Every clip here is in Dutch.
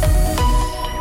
Bye.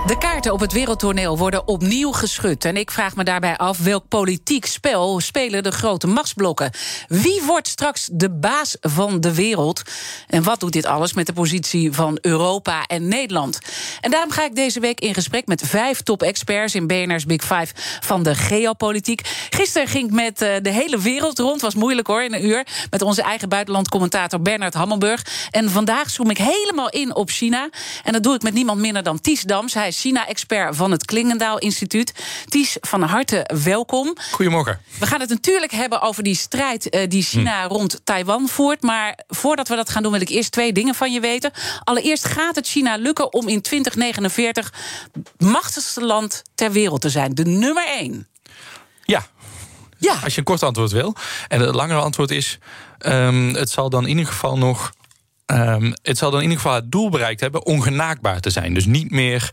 De kaarten op het wereldtoneel worden opnieuw geschud. En ik vraag me daarbij af welk politiek spel spelen de grote machtsblokken. Wie wordt straks de baas van de wereld? En wat doet dit alles met de positie van Europa en Nederland? En daarom ga ik deze week in gesprek met vijf top-experts in BNR's Big Five van de geopolitiek. Gisteren ging ik met eh, de hele wereld rond. Was moeilijk hoor, in een uur. Met onze eigen buitenlandcommentator Bernard Hammelburg. En vandaag zoom ik helemaal in op China. En dat doe ik met niemand minder dan Ties Dams. Hij is China-expert van het Klingendaal Instituut. Ties, van harte welkom. Goedemorgen. We gaan het natuurlijk hebben over die strijd uh, die China hm. rond Taiwan voert. Maar voordat we dat gaan doen, wil ik eerst twee dingen van je weten. Allereerst gaat het China lukken om in 2049 machtigste land ter wereld te zijn. De nummer één. Ja. Ja. Als je een kort antwoord wil. En het langere antwoord is: um, het zal dan in ieder geval nog Um, het zal dan in ieder geval het doel bereikt hebben ongenaakbaar te zijn. Dus niet meer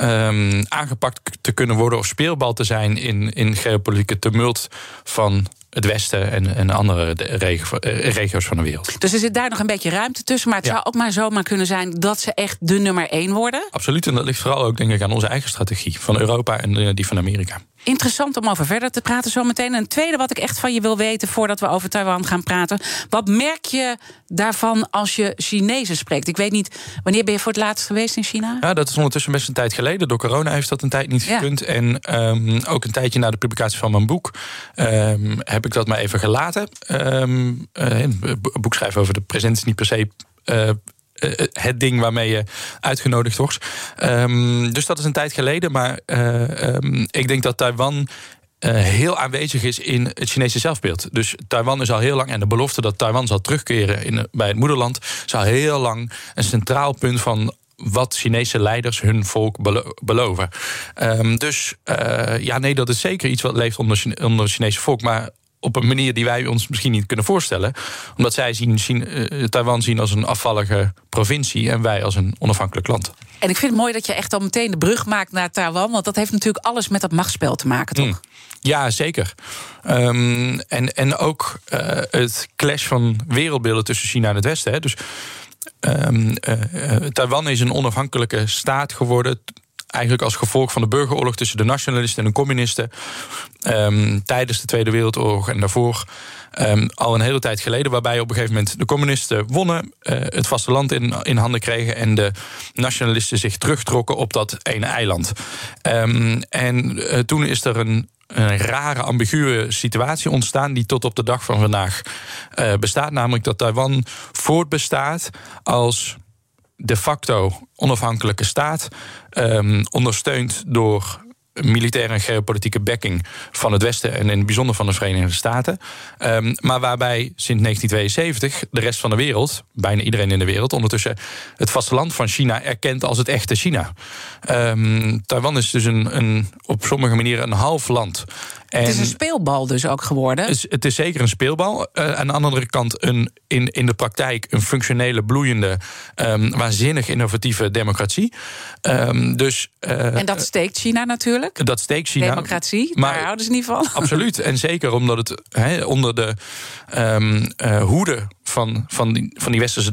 um, aangepakt te kunnen worden of speelbal te zijn in, in geopolitieke tumult van het Westen en, en andere eh, regio's van de wereld. Dus er zit daar nog een beetje ruimte tussen. Maar het zou ook maar zomaar kunnen zijn dat ze echt de nummer één worden. Absoluut. En dat ligt vooral ook, denk ik, aan onze eigen strategie van Europa en die van Amerika. Interessant om over verder te praten zometeen. En een tweede wat ik echt van je wil weten voordat we over Taiwan gaan praten. Wat merk je daarvan als je Chinezen spreekt? Ik weet niet, wanneer ben je voor het laatst geweest in China? Ja, dat is ondertussen best een tijd geleden. Door corona heeft dat een tijd niet gekund. En um, ook een tijdje na de publicatie van mijn boek um, heb ik dat maar even gelaten. Um, een boek schrijven over de present is niet per se. Uh, het ding waarmee je uitgenodigd wordt. Um, dus dat is een tijd geleden. Maar um, ik denk dat Taiwan heel aanwezig is in het Chinese zelfbeeld. Dus Taiwan is al heel lang, en de belofte dat Taiwan zal terugkeren in, bij het moederland, is al heel lang een centraal punt van wat Chinese leiders hun volk beloven. Dus ja, nee, dat is zeker iets wat leeft onder, onder het Chinese volk. Maar op een manier die wij ons misschien niet kunnen voorstellen. Omdat zij zien, zien uh, Taiwan zien als een afvallige provincie en wij als een onafhankelijk land. En ik vind het mooi dat je echt al meteen de brug maakt naar Taiwan. Want dat heeft natuurlijk alles met dat machtsspel te maken, toch? Mm. Ja, zeker. Um, en, en ook uh, het clash van wereldbeelden tussen China en het Westen. Hè. Dus um, uh, Taiwan is een onafhankelijke staat geworden eigenlijk als gevolg van de burgeroorlog tussen de nationalisten en de communisten. Um, tijdens de Tweede Wereldoorlog en daarvoor. Um, al een hele tijd geleden, waarbij op een gegeven moment de communisten wonnen, uh, het vasteland in, in handen kregen en de nationalisten zich terugtrokken op dat ene eiland. Um, en uh, toen is er een een rare, ambiguë situatie ontstaan die tot op de dag van vandaag uh, bestaat. Namelijk dat Taiwan voortbestaat als de facto onafhankelijke staat, um, ondersteund door militaire en geopolitieke backing van het Westen en in het bijzonder van de Verenigde Staten. Um, maar waarbij sinds 1972 de rest van de wereld, bijna iedereen in de wereld, ondertussen het vasteland van China erkent als het echte China. Um, Taiwan is dus een, een, op sommige manieren een half land. En het is een speelbal dus ook geworden. Het is, het is zeker een speelbal. Uh, aan de andere kant een, in, in de praktijk een functionele, bloeiende, um, waanzinnig innovatieve democratie. Um, dus, uh, en dat steekt China natuurlijk. Dat steekt China. Democratie, maar, daar houden ze niet van. Absoluut. En zeker omdat het he, onder de um, uh, hoede van, van, die, van die westerse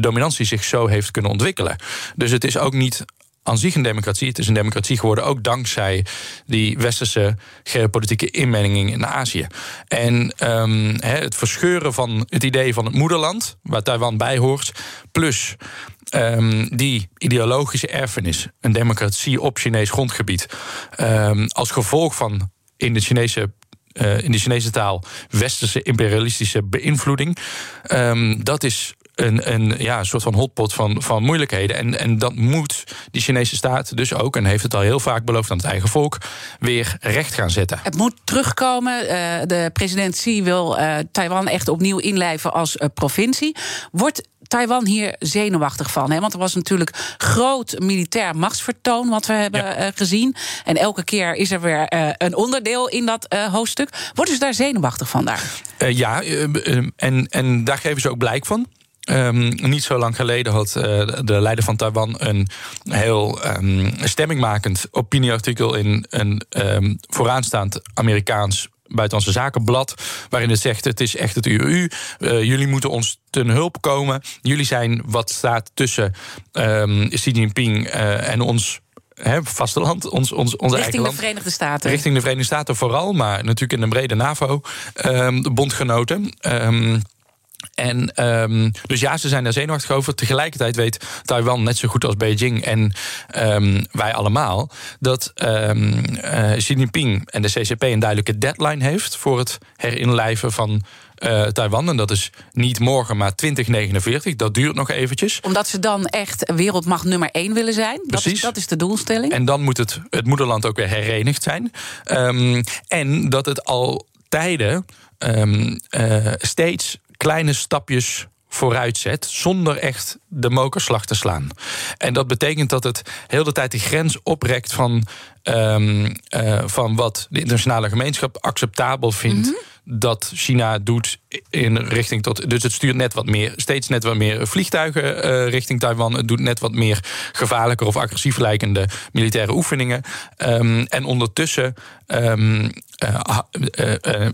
dominantie zich zo heeft kunnen ontwikkelen. Dus het is ook niet aan zich een democratie. Het is een democratie geworden ook dankzij die westerse geopolitieke inmenging in Azië. En um, het verscheuren van het idee van het moederland, waar Taiwan bij hoort, plus um, die ideologische erfenis, een democratie op Chinees grondgebied, um, als gevolg van in de Chinese uh, in de Chinese taal westerse imperialistische beïnvloeding. Dat is een, een, ja, een soort van hotpot van, van moeilijkheden. En, en dat moet die Chinese staat dus ook, en heeft het al heel vaak beloofd aan het eigen volk, weer recht gaan zetten. Het moet terugkomen. Uh, de president Xi wil uh, Taiwan echt opnieuw inlijven als uh, provincie. Wordt Taiwan hier zenuwachtig van? Hè? Want er was natuurlijk groot militair machtsvertoon wat we hebben eh, gezien. En elke keer is er weer eh, een onderdeel in dat hoofdstuk. Worden ze daar zenuwachtig van daar? ja, en, en daar geven ze ook blijk van. Um, niet zo lang geleden had uh, de leider van Taiwan een heel um, stemmingmakend opinieartikel in een um, vooraanstaand Amerikaans buitenlandse zakenblad. Waarin het zegt: het is echt het UU. Uh, eh, jullie moeten ons ten hulp komen. Jullie zijn wat staat tussen Xi Jinping uh, en ons He, vasteland, ons, ons, onze Richting eigen de Verenigde Staten. Richting de Verenigde Staten vooral, maar natuurlijk in een brede NAVO-bondgenoten. Um, en um, dus ja, ze zijn daar zenuwachtig over. Tegelijkertijd weet Taiwan net zo goed als Beijing en um, wij allemaal dat um, uh, Xi Jinping en de CCP een duidelijke deadline heeft voor het herinlijven van uh, Taiwan. En dat is niet morgen, maar 2049. Dat duurt nog eventjes. Omdat ze dan echt wereldmacht nummer één willen zijn. Precies. Dat is, dat is de doelstelling. En dan moet het, het moederland ook weer herenigd zijn. en dat het al tijden uh, steeds kleine stapjes vooruit zet, zonder echt de mokerslag te slaan. En dat betekent dat het heel de tijd de grens oprekt van, um, uh, van wat de internationale gemeenschap acceptabel vindt. Mm -hmm. Dat China doet in richting tot. Dus het stuurt net wat meer, steeds net wat meer vliegtuigen uh, richting Taiwan. Het doet net wat meer gevaarlijker of agressief lijkende militaire oefeningen. Um, en ondertussen um, uh,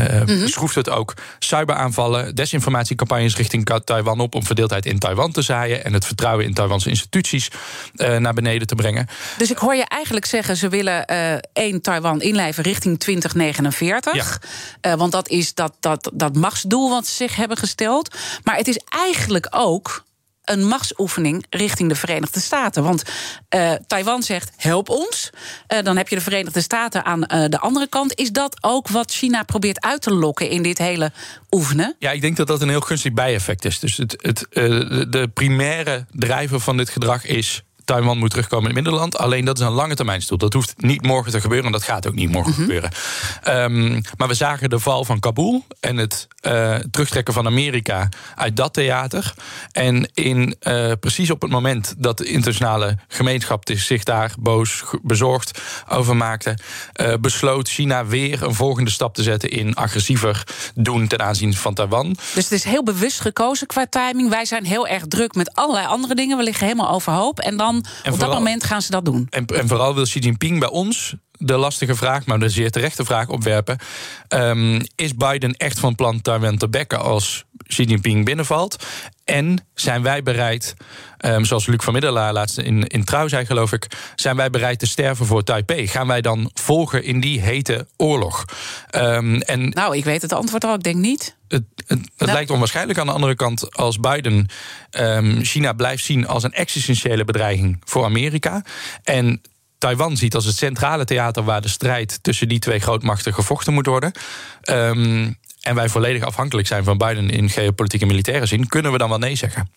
uh, mm-hmm. schroeft het ook cyberaanvallen, desinformatiecampagnes richting Taiwan op om verdeeldheid in Taiwan te zaaien en het vertrouwen in Taiwanse instituties uh, naar beneden te brengen. Dus ik hoor je eigenlijk zeggen, ze willen uh, één Taiwan inlijven richting 2049. Ja. want dat is dat, dat, dat machtsdoel wat ze zich hebben gesteld. Maar het is eigenlijk ook een machtsoefening richting de Verenigde Staten. Want uh, Taiwan zegt: help ons. Uh, dan heb je de Verenigde Staten aan uh, de andere kant. Is dat ook wat China probeert uit te lokken in dit hele oefenen? Ja, ik denk dat dat een heel gunstig bijeffect is. Dus het, het, de primaire drijver van dit gedrag is Taiwan moet terugkomen in het middenland. Alleen dat is een lange termijn stoel. Dat hoeft niet morgen te gebeuren en dat gaat ook niet morgen mm -hmm. gebeuren. Um, maar we zagen de val van Kabul en het uh, terugtrekken van Amerika uit dat theater. En in, uh, precies op het moment dat de internationale gemeenschap zich daar boos, bezorgd over maakte, uh, besloot China weer een volgende stap te zetten in agressiever doen ten aanzien van Taiwan. Dus het is heel bewust gekozen qua timing. Wij zijn heel erg druk met allerlei andere dingen. We liggen helemaal overhoop. En dan en op vooral, dat moment gaan ze dat doen. En, en vooral wil Xi Jinping bij ons de lastige vraag, maar de zeer terechte vraag opwerpen. Um, is Biden echt van plan Taiwan te bekken als Xi Jinping binnenvalt? En zijn wij bereid, um, zoals Luc van Middelaar laatst in, in Trouw zei, geloof ik, zijn wij bereid te sterven voor Taipei? Gaan wij dan volgen in die hete oorlog? Um, en nou, ik weet het antwoord al, ik denk niet. Het, het, het nou. lijkt onwaarschijnlijk aan de andere kant als Biden um, China blijft zien als een existentiële bedreiging voor Amerika. En Taiwan ziet als het centrale theater waar de strijd tussen die twee grootmachten gevochten moet worden. Um, en wij volledig afhankelijk zijn van Biden in geopolitieke militaire zin, kunnen we dan wel nee zeggen?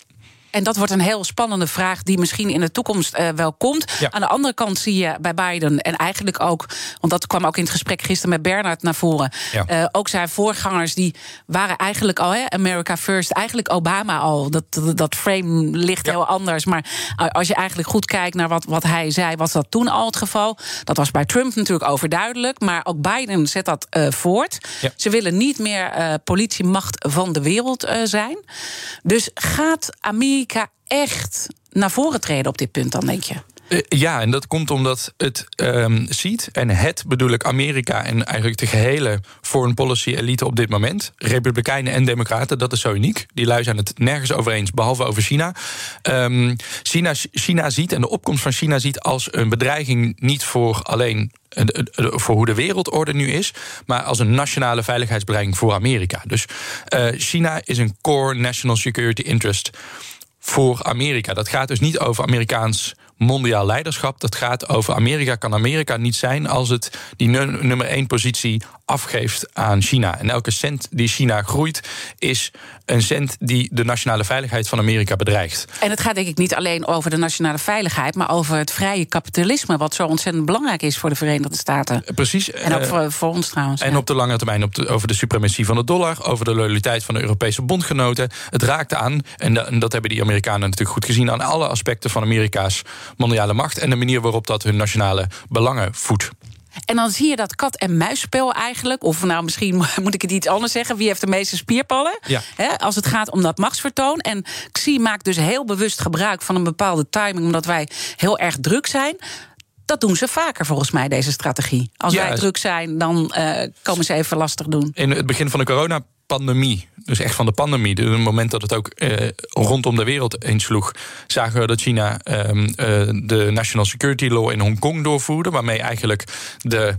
En dat wordt een heel spannende vraag die misschien in de toekomst uh, wel komt. Ja. Aan de andere kant zie je bij Biden en eigenlijk ook, want dat kwam ook in het gesprek gisteren met Bernard naar voren. Ja. Uh, ook zijn voorgangers die waren eigenlijk al, hè, America First, eigenlijk Obama al. Dat, dat, dat frame ligt ja. heel anders. Maar als je eigenlijk goed kijkt naar wat, wat hij zei, was dat toen al het geval. Dat was bij Trump natuurlijk overduidelijk. Maar ook Biden zet dat uh, voort. Ze willen niet meer politiemacht van de wereld zijn. Dus gaat Amerika Echt naar voren treden op dit punt dan, denk je? Uh, ja, en dat komt omdat het um, ziet, en het bedoel ik Amerika en eigenlijk de gehele foreign policy elite op dit moment, Republikeinen en Democraten, dat is zo uniek. Die lui zijn het nergens over eens, behalve over China. Um, China. China ziet en de opkomst van China ziet als een bedreiging niet voor alleen voor hoe de wereldorde nu is, maar als een nationale veiligheidsbedreiging voor Amerika. Dus uh, China is een core national security interest voor Amerika. Dat gaat dus niet over Amerikaans mondiaal leiderschap. Dat gaat over Amerika. Kan Amerika niet zijn als het die nummer één positie afgeeft aan China. En elke cent die China groeit, is een cent die de nationale veiligheid van Amerika bedreigt. En het gaat denk ik niet alleen over de nationale veiligheid, maar over het vrije kapitalisme, wat zo ontzettend belangrijk is voor de Verenigde Staten. Precies. En ook voor, voor ons trouwens. En op de lange termijn op de, over de suprematie van de dollar, over de loyaliteit van de Europese bondgenoten. Het raakt aan, en, dat hebben die Amerikanen natuurlijk goed gezien, aan alle aspecten van Amerika's mondiale macht en de manier waarop dat hun nationale belangen voedt. En dan zie je dat kat-en-muisspel eigenlijk. Of nou, misschien moet ik het iets anders zeggen. Wie heeft de meeste spierpallen? Ja. als het gaat om dat machtsvertoon. En Xi maakt dus heel bewust gebruik van een bepaalde timing. Omdat wij heel erg druk zijn. Dat doen ze vaker volgens mij, deze strategie. Als wij druk zijn, dan uh, komen ze even lastig doen. In het begin van de corona pandemie, dus echt van de pandemie, dus het moment dat het ook eh, rondom de wereld insloeg, zagen we dat China ehm, eh, de National Security Law in Hongkong doorvoerde, waarmee eigenlijk de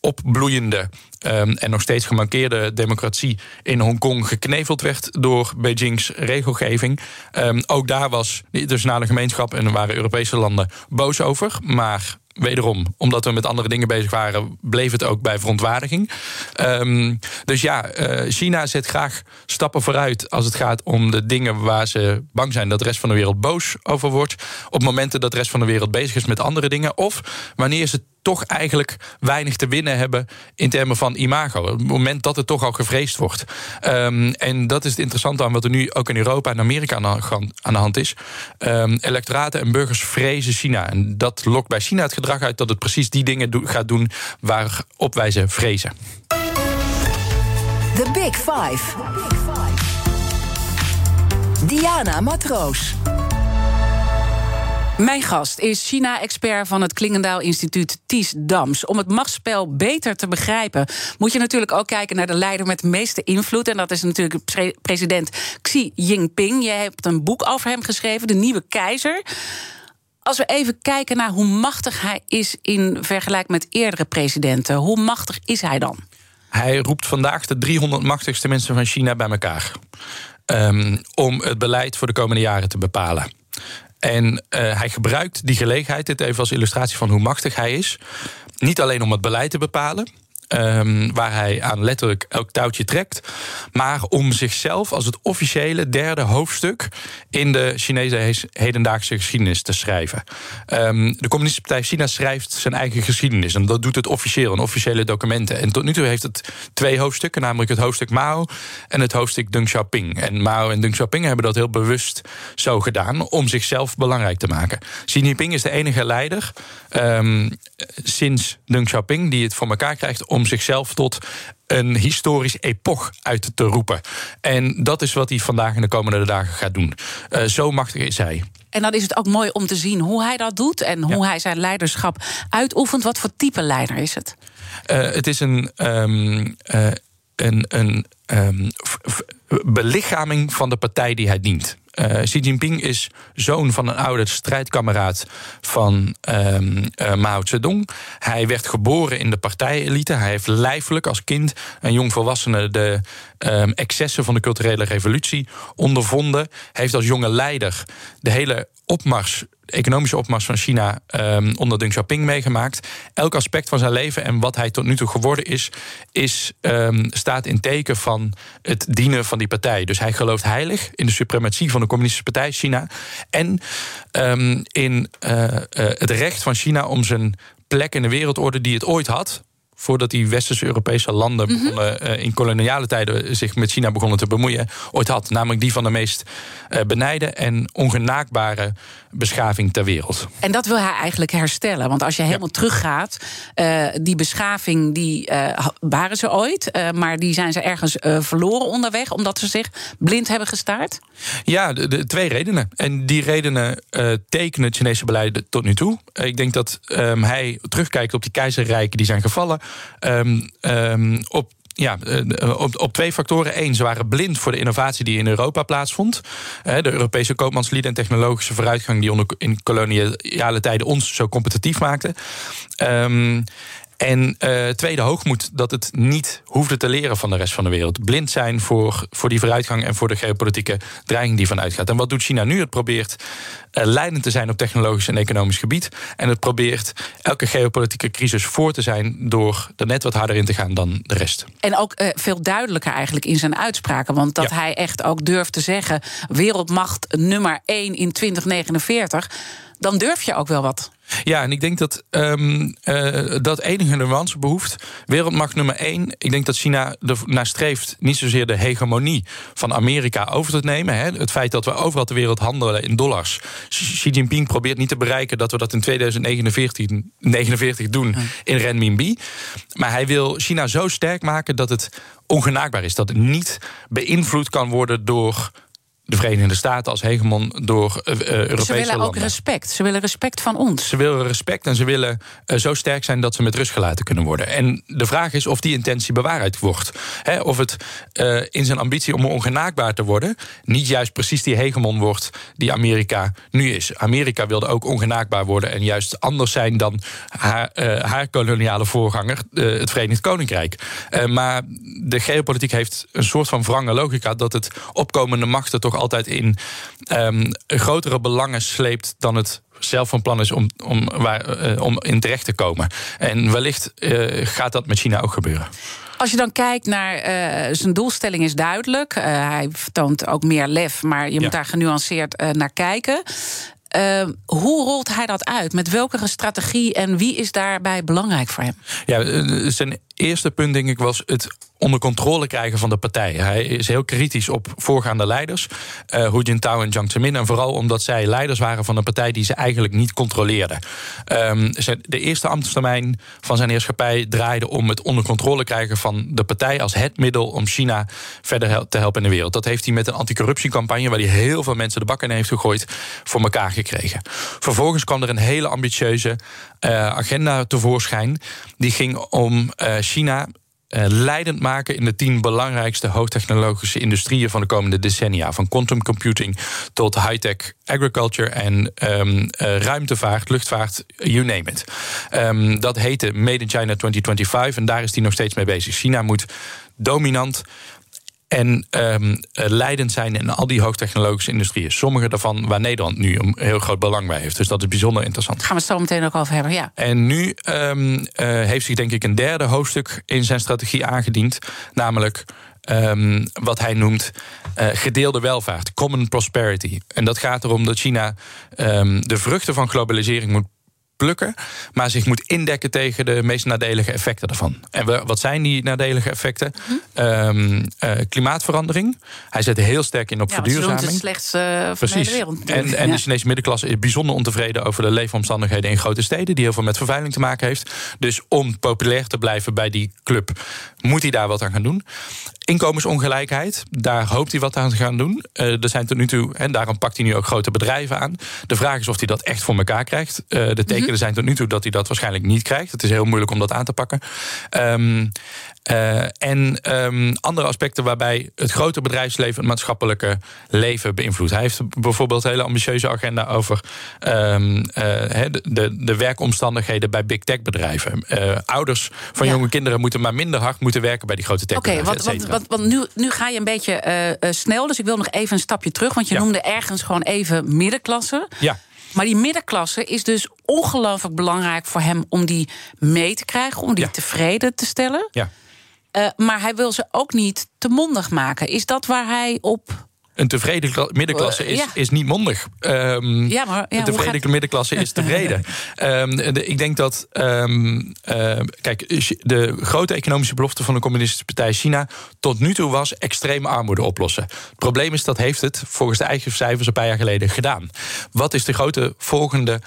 opbloeiende ehm, en nog steeds gemankeerde democratie in Hongkong gekneveld werd door Beijing's regelgeving. Um, ook daar was de internationale gemeenschap en er waren Europese landen boos over. Maar wederom, omdat we met andere dingen bezig waren, bleef het ook bij verontwaardiging. Um, dus ja, uh, China zet graag stappen vooruit als het gaat om de dingen waar ze bang zijn dat de rest van de wereld boos over wordt. Op momenten dat de rest van de wereld bezig is met andere dingen. Of wanneer ze toch eigenlijk weinig te winnen hebben in termen van imago. Op het moment dat het toch al gevreesd wordt. Um, en dat is het interessante aan wat er nu ook in Europa en Amerika aan de hand is. Um, electoraten en burgers vrezen China. En dat lokt bij China het gedrag uit dat het precies die dingen gaat doen waarop wij ze vrezen. The Big Five. Diana Matroos. Mijn gast is China-expert van het Klingendaal Instituut Ties Dams. Om het machtsspel beter te begrijpen, moet je natuurlijk ook kijken naar de leider met de meeste invloed. En dat is natuurlijk president Xi Jinping. Je hebt een boek over hem geschreven, De Nieuwe Keizer. Als we even kijken naar hoe machtig hij is in vergelijking met eerdere presidenten, hoe machtig is hij dan? Hij roept vandaag de 300 machtigste mensen van China bij elkaar. Um, om het beleid voor de komende jaren te bepalen. En uh, hij gebruikt die gelegenheid, dit even als illustratie van hoe machtig hij is. Niet alleen om het beleid te bepalen, Um, waar hij aan letterlijk elk touwtje trekt. Maar om zichzelf als het officiële derde hoofdstuk in de Chinese hedendaagse geschiedenis te schrijven. Um, de Communistische Partij China schrijft zijn eigen geschiedenis. En dat doet het officieel, in officiële documenten. En tot nu toe heeft het twee hoofdstukken, namelijk het hoofdstuk Mao en het hoofdstuk Deng Xiaoping. En Mao en Deng Xiaoping hebben dat heel bewust zo gedaan om zichzelf belangrijk te maken. Xi Jinping is de enige leider um, sinds Deng Xiaoping die het voor elkaar krijgt om zichzelf tot een historisch epoch uit te roepen. En dat is wat hij vandaag en de komende dagen gaat doen. Uh, zo machtig is hij. En dan is het ook mooi om te zien hoe hij dat doet en hoe hij zijn leiderschap uitoefent. Wat voor type leider is het? Uh, het is een. Um, uh, een, een um, belichaming van de partij die hij dient. Uh, Xi Jinping is zoon van een oude strijdkameraad van um, uh, Mao Zedong. Hij werd geboren in de partijelite. Hij heeft lijfelijk als kind en jongvolwassene de um, excessen van de culturele revolutie ondervonden. Heeft als jonge leider de hele opmars economische opmars van China um, onder Deng Xiaoping meegemaakt. Elk aspect van zijn leven en wat hij tot nu toe geworden is, is um, staat in teken van het dienen van die partij. Dus hij gelooft heilig in de suprematie van de Communistische Partij China en in uh, uh, het recht van China om zijn plek in de wereldorde die het ooit had voordat die westerse Europese landen mhm. begonnen, uh, in koloniale tijden zich met China begonnen te bemoeien, ooit had. Namelijk die van de meest uh, benijde en ongenaakbare beschaving ter wereld. En dat wil hij eigenlijk herstellen. Want als je helemaal ja. teruggaat, uh, die beschaving die waren ze ooit, maar die zijn ze ergens verloren onderweg, omdat ze zich blind hebben gestaard? Ja, de, de twee redenen. En die redenen tekenen het Chinese beleid tot nu toe. ik denk dat um, hij terugkijkt op die keizerrijken die zijn gevallen. Um, um, op ja, op, op twee factoren. Eén, ze waren blind voor de innovatie die in Europa plaatsvond. De Europese koopmanslieden en technologische vooruitgang die onder, in koloniale tijden ons zo competitief maakte. Um, En uh, tweede hoogmoed dat het niet hoefde te leren van de rest van de wereld. Blind zijn voor, voor die vooruitgang en voor de geopolitieke dreiging die vanuit gaat. En wat doet China nu? Het probeert uh, leidend te zijn op technologisch en economisch gebied. En het probeert elke geopolitieke crisis voor te zijn door er net wat harder in te gaan dan de rest. En ook uh, veel duidelijker eigenlijk in zijn uitspraken. Want dat ja. hij echt ook durft te zeggen: wereldmacht nummer 1 in 2049. Dan durf je ook wel wat. Ja, en ik denk dat um, uh, dat enige nuance behoeft. Wereldmacht nummer één. Ik denk dat China ernaar streeft niet zozeer de hegemonie van Amerika over te nemen. Hè. Het feit dat we overal ter wereld handelen in dollars. Xi Jinping probeert niet te bereiken dat we dat in 2049 49 doen in renminbi. Maar hij wil China zo sterk maken dat het ongenaakbaar is. Dat het niet beïnvloed kan worden door de Verenigde Staten als hegemon door uh, Europese landen. Ze willen ook respect. Ze willen respect van ons. Ze willen respect en ze willen uh, zo sterk zijn dat ze met rust gelaten kunnen worden. En de vraag is of die intentie bewaarheid wordt. He, of het uh, in zijn ambitie om ongenaakbaar te worden... niet juist precies die hegemon wordt die Amerika nu is. Amerika wilde ook ongenaakbaar worden... en juist anders zijn dan haar, haar koloniale voorganger, het Verenigd Koninkrijk. maar de geopolitiek heeft een soort van wrange logica... dat het opkomende machten toch altijd in um, grotere belangen sleept dan het zelf van plan is om, om, waar, uh, om in terecht te komen. En wellicht uh, gaat dat met China ook gebeuren. Als je dan kijkt naar uh, zijn doelstelling is duidelijk. hij vertoont ook meer lef, maar je moet daar genuanceerd naar kijken. Uh, hoe rolt hij dat uit? Met welke strategie en wie is daarbij belangrijk voor hem? Ja, zijn eerste punt, denk ik, was het onder controle krijgen van de partij. Hij is heel kritisch op voorgaande leiders, uh, Hu Jintao en Jiang Zemin. En vooral omdat zij leiders waren van een partij die ze eigenlijk niet controleerden. Um, de eerste ambtstermijn van zijn heerschappij draaide om het onder controle krijgen van de partij als het middel om China verder te helpen in de wereld. Dat heeft hij met een anticorruptiecampagne, waar hij heel veel mensen de bak in heeft gegooid, voor elkaar gekregen. Vervolgens kwam er een hele ambitieuze agenda tevoorschijn. Die ging om uh, China uh, leidend maken in de tien belangrijkste hoogtechnologische industrieën van de komende decennia. Van quantum computing tot high-tech agriculture en uh, ruimtevaart, luchtvaart, you name it. Um, dat heette Made in China 2025 en daar is hij nog steeds mee bezig. China moet dominant en um, leidend zijn in al die hoogtechnologische industrieën. Sommige daarvan waar Nederland nu een heel groot belang bij heeft. Dus dat is bijzonder interessant. Gaan we het zo meteen ook over hebben, ja. En nu um, uh, heeft zich denk ik een derde hoofdstuk in zijn strategie aangediend. Namelijk Um, wat hij noemt uh, gedeelde welvaart, common prosperity. En dat gaat erom dat China um, de vruchten van globalisering moet maar zich moet indekken tegen de meest nadelige effecten daarvan. En we, wat zijn die nadelige effecten? Hm? Um, uh, klimaatverandering. Hij zet heel sterk in op ja, verduurzaming. Het slechtste uh, van de wereld. En, en ja. de Chinese middenklasse is bijzonder ontevreden over de leefomstandigheden in grote steden, die heel veel met vervuiling te maken heeft. Dus om populair te blijven bij die club, moet hij daar wat aan gaan doen. Inkomensongelijkheid, daar hoopt hij wat aan te gaan doen. Uh, er zijn tot nu toe, en daarom pakt hij nu ook grote bedrijven aan. De vraag is of hij dat echt voor elkaar krijgt. Uh, de tekenen mm-hmm. zijn tot nu toe dat hij dat waarschijnlijk niet krijgt. Het is heel moeilijk om dat aan te pakken. Um, uh, en um, andere aspecten waarbij het grote bedrijfsleven het maatschappelijke leven beïnvloedt. Hij heeft bijvoorbeeld een hele ambitieuze agenda over um, uh, de, de, de, werkomstandigheden bij big tech bedrijven. Ouders van ja. jonge kinderen moeten maar minder hard moeten werken bij die grote tech bedrijven. Oké, okay, want, nu, nu ga je een beetje snel, dus ik wil nog even een stapje terug. Want je ja. noemde ergens gewoon even middenklasse. Ja. Maar die middenklasse is dus ongelooflijk belangrijk voor hem om die mee te krijgen, om die ja. tevreden te stellen. Ja. Uh, maar hij wil ze ook niet te mondig maken. Is dat waar hij op een tevreden middenklasse is, ja. is niet mondig. Um, ja, maar, ja, een tevreden gaat... middenklasse is tevreden. um, de, ik denk dat. Um, uh, kijk, de grote economische belofte van de Communistische Partij China. tot nu toe was extreme armoede oplossen. Het probleem is dat heeft het volgens de eigen cijfers een paar jaar geleden gedaan. Wat is de grote volgende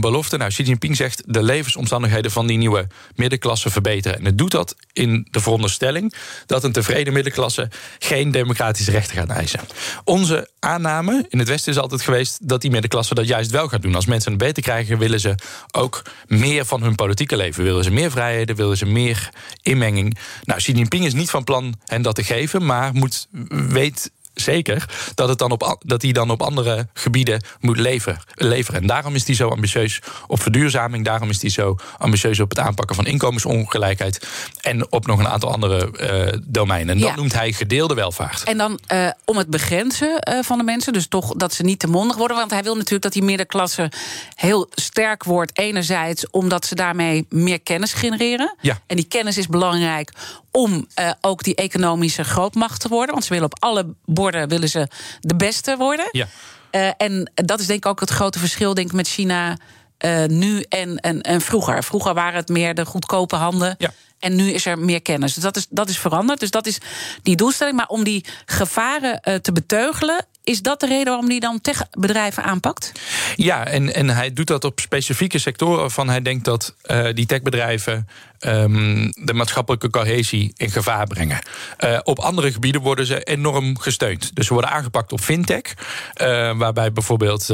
belofte? Nou, Xi Jinping zegt de levensomstandigheden van die nieuwe middenklasse verbeteren. En het doet dat in de veronderstelling dat een tevreden middenklasse geen democratische rechten gaat eisen. Onze aanname in het Westen is altijd geweest dat die middenklasse dat juist wel gaat doen. Als mensen het beter krijgen, willen ze ook meer van hun politieke leven. Willen ze meer vrijheden, willen ze meer inmenging. Nou, Xi Jinping is niet van plan hen dat te geven, maar moet, weet zeker dat, het dan op, dat hij dan op andere gebieden moet leveren, leveren. En daarom is hij zo ambitieus op verduurzaming. Daarom is hij zo ambitieus op het aanpakken van inkomensongelijkheid. En op nog een aantal andere uh, domeinen. En dat noemt hij gedeelde welvaart. En dan uh, om het begrenzen uh, van de mensen. Dus toch dat ze niet te mondig worden. Want hij wil natuurlijk dat die middenklasse heel sterk wordt. Enerzijds omdat ze daarmee meer kennis genereren. Ja. En die kennis is belangrijk om uh, ook die economische grootmacht te worden. Want ze willen op alle borden willen ze de beste worden. Ja. Uh, en dat is denk ik ook het grote verschil denk ik, met China uh, nu en, en, en vroeger. Vroeger waren het meer de goedkope handen. Ja. En nu is er meer kennis. Dus dat is, dat is veranderd. Dus dat is die doelstelling. Maar om die gevaren uh, te beteugelen. Is dat de reden waarom hij dan techbedrijven aanpakt? Ja, en, en hij doet dat op specifieke sectoren waarvan hij denkt dat uh, die techbedrijven um, de maatschappelijke cohesie in gevaar brengen. Uh, op andere gebieden worden ze enorm gesteund. Dus ze worden aangepakt op fintech, uh, waarbij bijvoorbeeld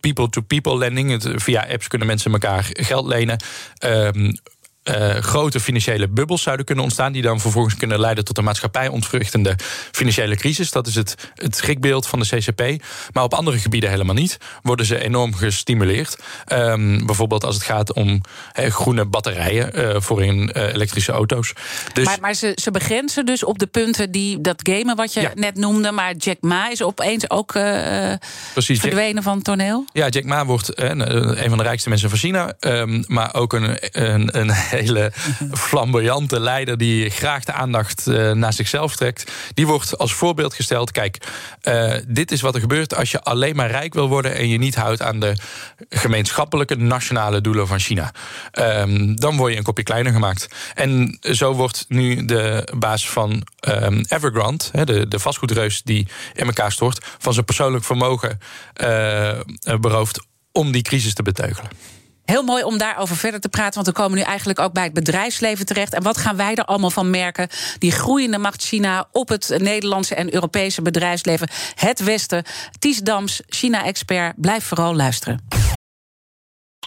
people-to-people -people lending, via apps kunnen mensen elkaar geld lenen. Um, uh, grote financiële bubbels zouden kunnen ontstaan, die dan vervolgens kunnen leiden tot een maatschappij ontvruchtende financiële crisis. Dat is het, het schrikbeeld van de CCP. Maar op andere gebieden helemaal niet. Worden ze enorm gestimuleerd. Um, bijvoorbeeld als het gaat om he, groene batterijen uh, voor in uh, elektrische auto's. Dus maar, maar ze, ze, begrenzen dus op de punten die dat gamen wat je ja. net noemde. Maar Jack Ma is opeens ook Precies, verdwenen Jack, van het toneel. Ja, Jack Ma wordt een van de rijkste mensen van China. Um, maar ook een, een, een hele flamboyante leider die graag de aandacht uh, naar zichzelf trekt. Die wordt als voorbeeld gesteld. Kijk, uh, dit is wat er gebeurt als je alleen maar rijk wil worden en je niet houdt aan de gemeenschappelijke nationale doelen van China. Um, dan word je een kopje kleiner gemaakt. En zo wordt nu de baas van um, Evergrande, de, de vastgoedreus die in elkaar stort, van zijn persoonlijk vermogen uh, beroofd om die crisis te beteugelen. Heel mooi om daarover verder te praten, want we komen nu eigenlijk ook bij het bedrijfsleven terecht. En wat gaan wij er allemaal van merken? Die groeiende macht China op het Nederlandse en Europese bedrijfsleven. Het Westen. Ties Dams, China-expert. Blijf vooral luisteren.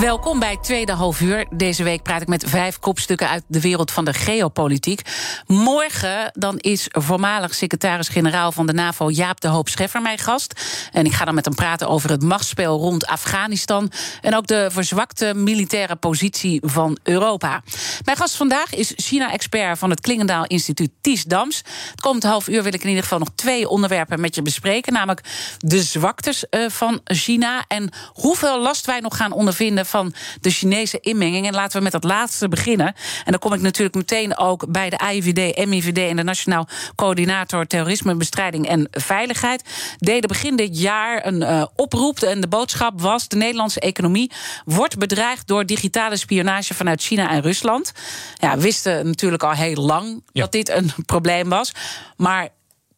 Welkom bij tweede half uur. Deze week praat ik met vijf kopstukken uit de wereld van de geopolitiek. Morgen dan is voormalig secretaris-generaal van de NAVO Jaap de Hoop Scheffer mijn gast. En ik ga dan met hem praten over het machtsspel rond Afghanistan en ook de verzwakte militaire positie van Europa. Mijn gast vandaag is China-expert van het Klingendaal Instituut Ties Dams. Het komend half uur wil ik in ieder geval nog twee onderwerpen met je bespreken, namelijk de zwaktes van China en hoeveel last wij nog gaan ondervinden van de Chinese inmenging. En laten we met dat laatste beginnen. En dan kom ik natuurlijk meteen ook bij de AIVD, MIVD en de Nationaal Coördinator Terrorismebestrijding en Veiligheid. Deden begin dit jaar een uh, oproep. En de boodschap was: de Nederlandse economie wordt bedreigd door digitale spionage vanuit China en Rusland. Ja, wisten natuurlijk al heel lang Ja. dat dit een probleem was. Maar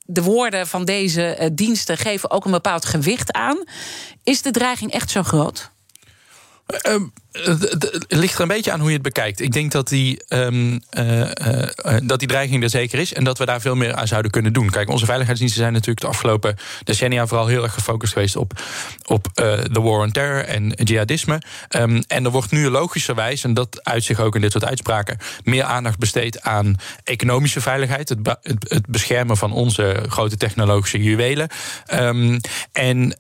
de woorden van deze uh, diensten geven ook een bepaald gewicht aan. Is de dreiging echt zo groot? Um, het, ligt er een beetje aan hoe je het bekijkt. Ik denk dat die, um, uh, uh, dat die dreiging er zeker is en dat we daar veel meer aan zouden kunnen doen. Kijk, onze veiligheidsdiensten zijn natuurlijk de afgelopen decennia vooral heel erg gefocust geweest op, op de war on terror en jihadisme. Um, en er wordt nu logischerwijs, en dat uit zich ook in dit soort uitspraken, meer aandacht besteed aan economische veiligheid, het, het, het beschermen van onze grote technologische juwelen um, en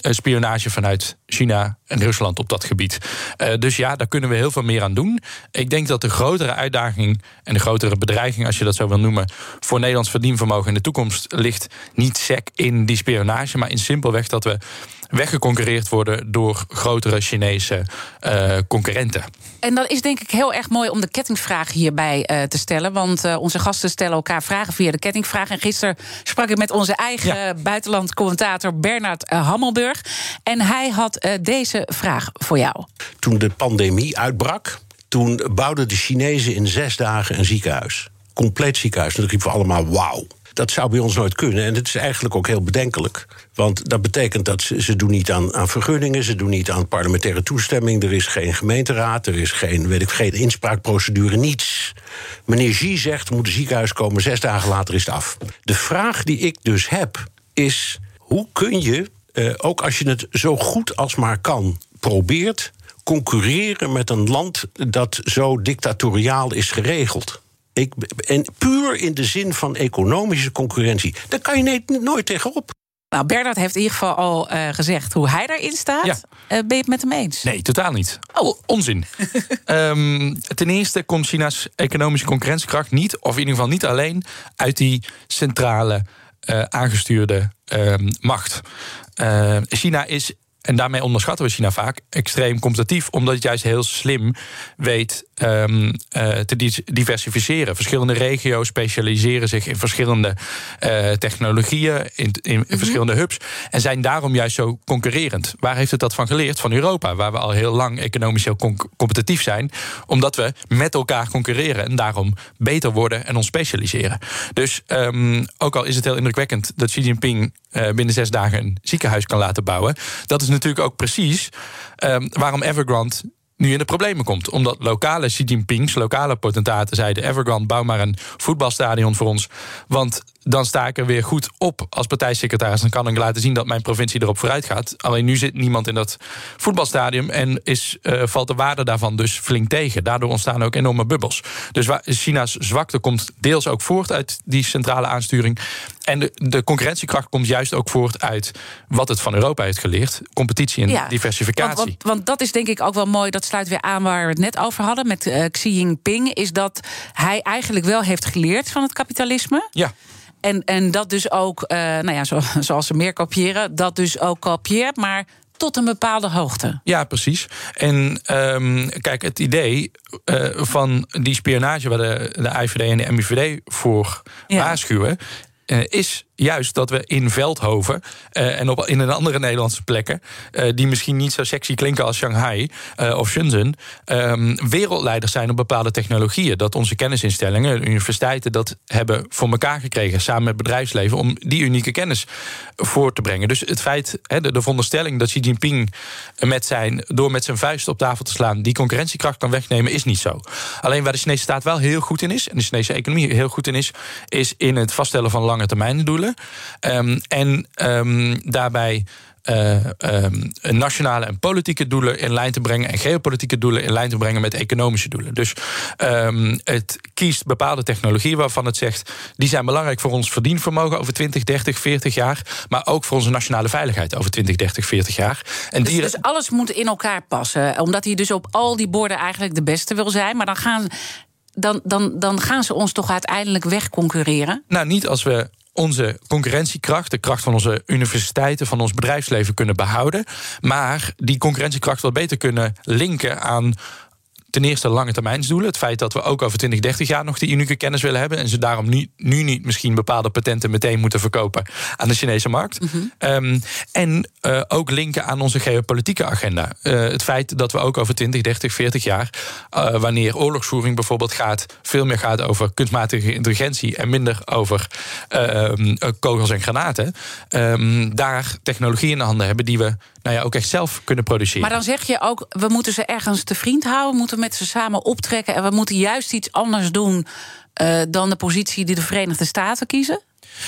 spionage vanuit China en Rusland op dat gebied. Uh, dus ja, daar kunnen we heel veel meer aan doen. Ik denk dat de grotere uitdaging en de grotere bedreiging, als je dat zo wil noemen, voor Nederlands verdienvermogen in de toekomst ligt niet sec in die spionage, maar in simpelweg dat we weggeconcurreerd worden door grotere Chinese uh, concurrenten. En dat is denk ik heel erg mooi om de kettingvraag hierbij uh, te stellen. Want uh, onze gasten stellen elkaar vragen via de kettingvraag. En gisteren sprak ik met onze eigen ja. buitenlandcommentator Bernard Hammelburg. En hij had deze vraag voor jou. Toen de pandemie uitbrak, toen bouwden de Chinezen in zes dagen een ziekenhuis. Compleet ziekenhuis. En toen riepen we allemaal wauw. Dat zou bij ons nooit kunnen. En het is eigenlijk ook heel bedenkelijk. Want dat betekent dat ze, ze doen niet aan, aan vergunningen, ze doen niet aan parlementaire toestemming. Er is geen gemeenteraad, er is geen, weet ik, geen inspraakprocedure, niets. Meneer G zegt, moet een ziekenhuis komen, zes dagen later is het af. De vraag die ik dus heb, is hoe kun je, eh, ook als je het zo goed als maar kan, probeert concurreren met een land dat zo dictatoriaal is geregeld. Ik, en puur in de zin van economische concurrentie. Daar kan je nee- nooit tegenop. Nou, Bernard heeft in ieder geval al eh, gezegd hoe hij daarin staat. Ja. Eh, ben je het met hem eens? Nee, totaal niet. Oh, onzin. Ehm, ten eerste komt China's economische concurrentiekracht niet, of in ieder geval niet alleen, uit die centrale eh, aangestuurde ehm, macht. Eh, China is. En daarmee onderschatten we China vaak extreem competitief, omdat het juist heel slim weet ehm, eh, te di- diversificeren. Verschillende regio's specialiseren zich in verschillende eh, technologieën, in, in verschillende hubs, en zijn daarom juist zo concurrerend. Waar heeft het dat van geleerd? Van Europa, waar we al heel lang economisch heel competitief zijn, omdat we met elkaar concurreren en daarom beter worden en ons specialiseren. Dus ehm, ook al is het heel indrukwekkend dat Xi Jinping eh, binnen zes dagen een ziekenhuis kan laten bouwen, dat is natuurlijk ook precies ehm, waarom Evergrande nu in de problemen komt. Omdat lokale Xi Jinping's, lokale potentaten zeiden... Evergrande, bouw maar een voetbalstadion voor ons. Want dan sta ik er weer goed op als partijsecretaris. Dan kan ik laten zien dat mijn provincie erop vooruit gaat. Alleen nu zit niemand in dat voetbalstadion... en is, eh, valt de waarde daarvan dus flink tegen. Daardoor ontstaan ook enorme bubbels. Dus waar China's zwakte komt deels ook voort uit die centrale aansturing. En de, de concurrentiekracht komt juist ook voort uit... wat het van Europa heeft geleerd. Competitie en diversificatie. Want, want, want dat is denk ik ook wel mooi. Dat sluit weer aan waar we het net over hadden met eh, Xi Jinping. Is dat hij eigenlijk wel heeft geleerd van het kapitalisme. Ja. En, en dat dus ook, eh, nou ja, zo, zoals ze meer kopiëren, dat dus ook kopieert, maar tot een bepaalde hoogte. Ja, precies. En ehm, kijk, het idee eh, van die spionage waar de, de IVD en de MIVD voor Ja. waarschuwen. eh, is juist dat we in Veldhoven eh, en op, in een andere Nederlandse plekken, eh, die misschien niet zo sexy klinken als Shanghai eh, of Shenzhen, ehm, wereldleiders zijn op bepaalde technologieën. Dat onze kennisinstellingen, universiteiten, dat hebben voor elkaar gekregen samen met bedrijfsleven om die unieke kennis voor te brengen. Dus het feit, de, de veronderstelling dat Xi Jinping met zijn, door met zijn vuist op tafel te slaan, die concurrentiekracht kan wegnemen, is niet zo. Alleen waar de Chinese staat wel heel goed in is, en de Chinese economie heel goed in is, is in het vaststellen van lange termijn doelen. Ehm, en ehm, daarbij. eh, ehm, nationale en politieke doelen in lijn te brengen en geopolitieke doelen in lijn te brengen met economische doelen. Dus het kiest bepaalde technologieën waarvan het zegt die zijn belangrijk voor ons verdienvermogen over 20, 30, 40 jaar, maar ook voor onze nationale veiligheid over 20, 30, 40 jaar. En Dus, die, dus alles moet in elkaar passen. Omdat hij dus op al die borden eigenlijk de beste wil zijn. Maar dan gaan, dan, dan, dan gaan ze ons toch uiteindelijk wegconcurreren. Nou, niet als we onze concurrentiekracht, de kracht van onze universiteiten, van ons bedrijfsleven kunnen behouden. Maar die concurrentiekracht wat beter kunnen linken aan. Ten eerste lange termijnsdoelen. Het feit dat we ook over 20, 30 jaar nog die unieke kennis willen hebben. En ze daarom nu, nu niet misschien bepaalde patenten meteen moeten verkopen aan de Chinese markt. Ehm, en eh, ook linken aan onze geopolitieke agenda. Eh, het feit dat we ook over 20, 30, 40 jaar, eh, wanneer oorlogsvoering bijvoorbeeld gaat, veel meer gaat over kunstmatige intelligentie en minder over ehm, eh, kogels en granaten, ehm, daar technologie in de handen hebben die we nou ja, ook echt zelf kunnen produceren. Maar dan zeg je ook, we moeten ze ergens te vriend houden. We moeten met ze samen optrekken. En we moeten juist iets anders doen eh, dan de positie die de Verenigde Staten kiezen.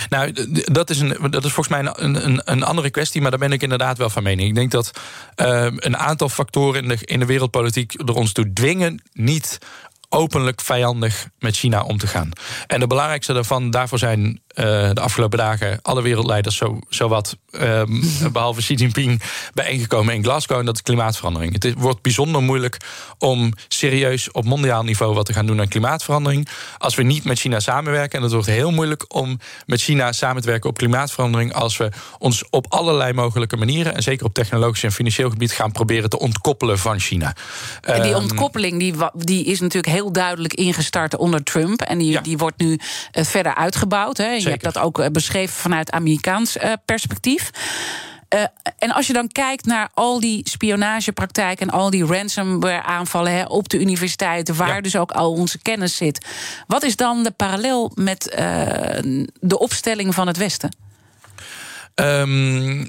Nou, dat is, een, dat is volgens mij een, een, een andere kwestie, maar daar ben ik inderdaad wel van mening. Ik denk dat eh, een aantal factoren in de, in de wereldpolitiek er ons toe dwingen niet openlijk vijandig met China om te gaan. En de belangrijkste daarvan, daarvoor zijn eh, de afgelopen dagen alle wereldleiders zo, zowat, ehm, behalve Xi Jinping, bijeengekomen in Glasgow. En dat is klimaatverandering. Het is- wordt bijzonder moeilijk om serieus op mondiaal niveau wat te gaan doen aan klimaatverandering. Als we niet met China samenwerken. En het wordt heel moeilijk om met China samen te werken op klimaatverandering. Als we ons op allerlei mogelijke manieren, en zeker op technologisch en financieel gebied, gaan proberen te ontkoppelen van China. En die Ehm, ontkoppeling die, die is natuurlijk heel duidelijk ingestart onder Trump. En die, Ja. die wordt nu eh, verder uitgebouwd. Hè. Je hebt dat ook eh, beschreven vanuit Amerikaans eh, perspectief. Uh, en als je dan kijkt naar al die spionagepraktijken en al die ransomware-aanvallen op de universiteiten, waar dus ook al onze kennis zit, wat is dan de parallel met uh, de opstelling van het Westen? Um, uh,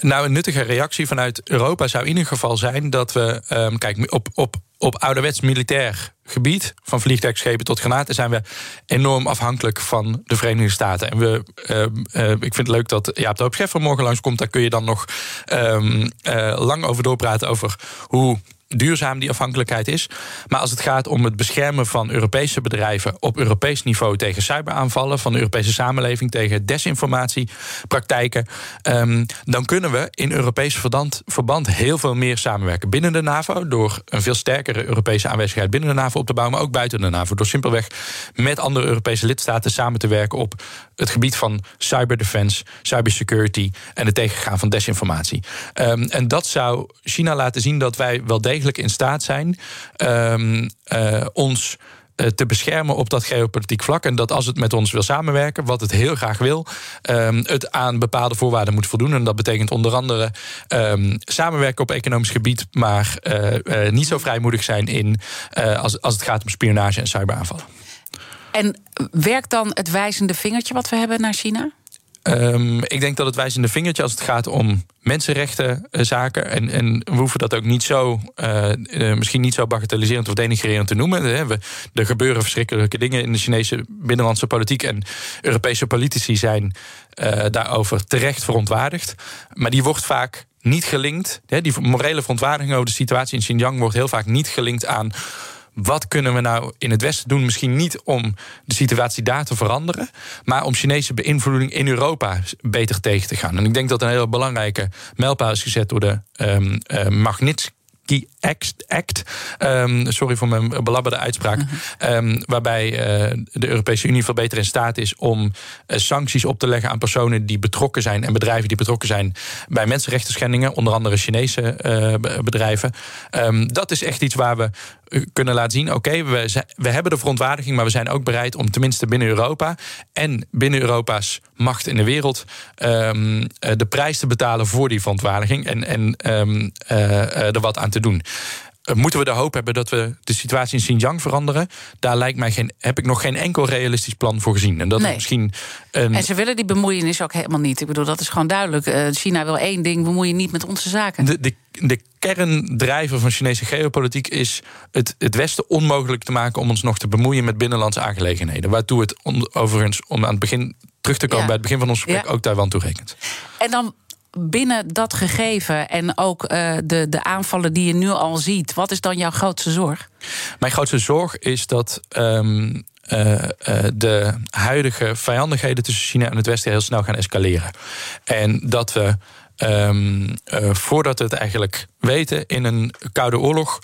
nou, een nuttige reactie vanuit Europa zou in ieder geval zijn dat we, um, kijk, op, op, op ouderwets militair gebied, van vliegtuigschepen tot granaten, zijn we enorm afhankelijk van de Verenigde Staten. En we, uh, uh, ik vind het leuk dat Jaap de Hoop Scheffer morgen langskomt. Daar kun je dan nog uh, lang over doorpraten over hoe duurzaam die afhankelijkheid is. Maar als het gaat om het beschermen van Europese bedrijven op Europees niveau tegen cyberaanvallen, van de Europese samenleving tegen desinformatiepraktijken, um, dan kunnen we in Europees verband, verband heel veel meer samenwerken. Binnen de NAVO, door een veel sterkere Europese aanwezigheid binnen de NAVO op te bouwen, maar ook buiten de NAVO. Door simpelweg met andere Europese lidstaten samen te werken op het gebied van cyberdefense, cybersecurity en het tegengaan van desinformatie. Um, en dat zou China laten zien dat wij wel degelijk in staat zijn um, uh, ons uh, te beschermen op dat geopolitiek vlak. En dat als het met ons wil samenwerken, wat het heel graag wil, um, het aan bepaalde voorwaarden moet voldoen. En dat betekent onder andere samenwerken op economisch gebied, maar uh, niet zo vrijmoedig zijn in als, als het gaat om spionage en cyberaanvallen. En werkt dan het wijzende vingertje wat we hebben naar China? Um, ik denk dat het wijzende vingertje als het gaat om mensenrechtenzaken. En, en we hoeven dat ook niet zo, uh, uh, misschien niet zo bagatelliserend of denigrerend te noemen. We, er gebeuren verschrikkelijke dingen in de Chinese binnenlandse politiek. En Europese politici zijn uh, daarover terecht verontwaardigd. Maar die wordt vaak niet gelinkt. Hè, die morele verontwaardiging over de situatie in Xinjiang wordt heel vaak niet gelinkt aan wat kunnen we nou in het Westen doen? Misschien niet om de situatie daar te veranderen, maar om Chinese beïnvloeding in Europa beter tegen te gaan. En ik denk dat een hele belangrijke mijlpaal is gezet door de um, uh, Magnitsky Act, Act um, sorry voor mijn belabberde uitspraak, -huh. um, waarbij uh, de Europese Unie veel beter in staat is om uh, sancties op te leggen aan personen die betrokken zijn en bedrijven die betrokken zijn bij mensenrechten schendingen, onder andere Chinese uh, bedrijven. Um, dat is echt iets waar we kunnen laten zien: oké, we, we hebben de verontwaardiging, maar we zijn ook bereid om tenminste binnen Europa en binnen Europa's macht in de wereld um, de prijs te betalen voor die verontwaardiging en, en um, uh, er wat aan te doen. Moeten we de hoop hebben dat we de situatie in Xinjiang veranderen? Daar lijkt mij geen, heb ik nog geen enkel realistisch plan voor gezien. En, dat nee. misschien een... en ze willen die bemoeienis ook helemaal niet. Ik bedoel, dat is gewoon duidelijk. Uh, China wil één ding, bemoeien niet met onze zaken. De, de, de kerndrijver van Chinese geopolitiek is het, het Westen onmogelijk te maken om ons nog te bemoeien met binnenlandse aangelegenheden. Waartoe het on, overigens, om aan het begin terug te komen ja. bij het begin van ons gesprek, ja. ook Taiwan toerekent. En dan binnen dat gegeven en ook uh, de, de aanvallen die je nu al ziet, wat is dan jouw grootste zorg? Mijn grootste zorg is dat. Um, uh, uh, de huidige vijandigheden tussen China en het Westen heel snel gaan escaleren. En dat we, um, voordat we het eigenlijk weten, in een koude oorlog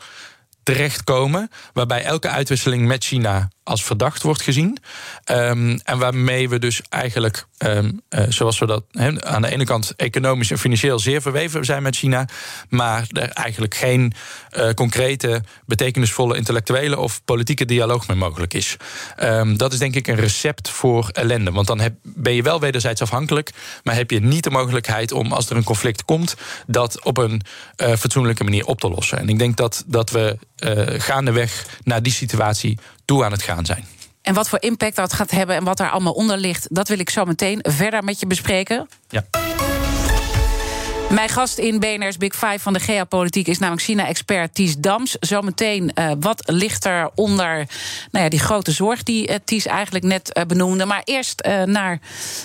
terechtkomen. Waarbij elke uitwisseling met China als verdacht wordt gezien. Um, en waarmee we dus eigenlijk, um, uh, zoals we dat aan de ene kant economisch en financieel zeer verweven zijn met China, maar er eigenlijk geen uh, concrete, betekenisvolle intellectuele of politieke dialoog meer mogelijk is. Um, dat is denk ik een recept voor ellende. Want dan heb, ben je wel wederzijds afhankelijk, maar heb je niet de mogelijkheid om, als er een conflict komt, dat op een uh, fatsoenlijke manier op te lossen. En ik denk dat, dat we gaandeweg naar die situatie toe aan het gaan zijn. En wat voor impact dat gaat hebben en wat daar allemaal onder ligt, dat wil ik zo meteen verder met je bespreken. Ja. Mijn gast in BNR's Big Five van de geopolitiek is namelijk China-expert Ties Dams. Zometeen, uh, wat ligt er onder nou ja, die grote zorg die uh, Ties eigenlijk net uh, benoemde. Maar eerst naar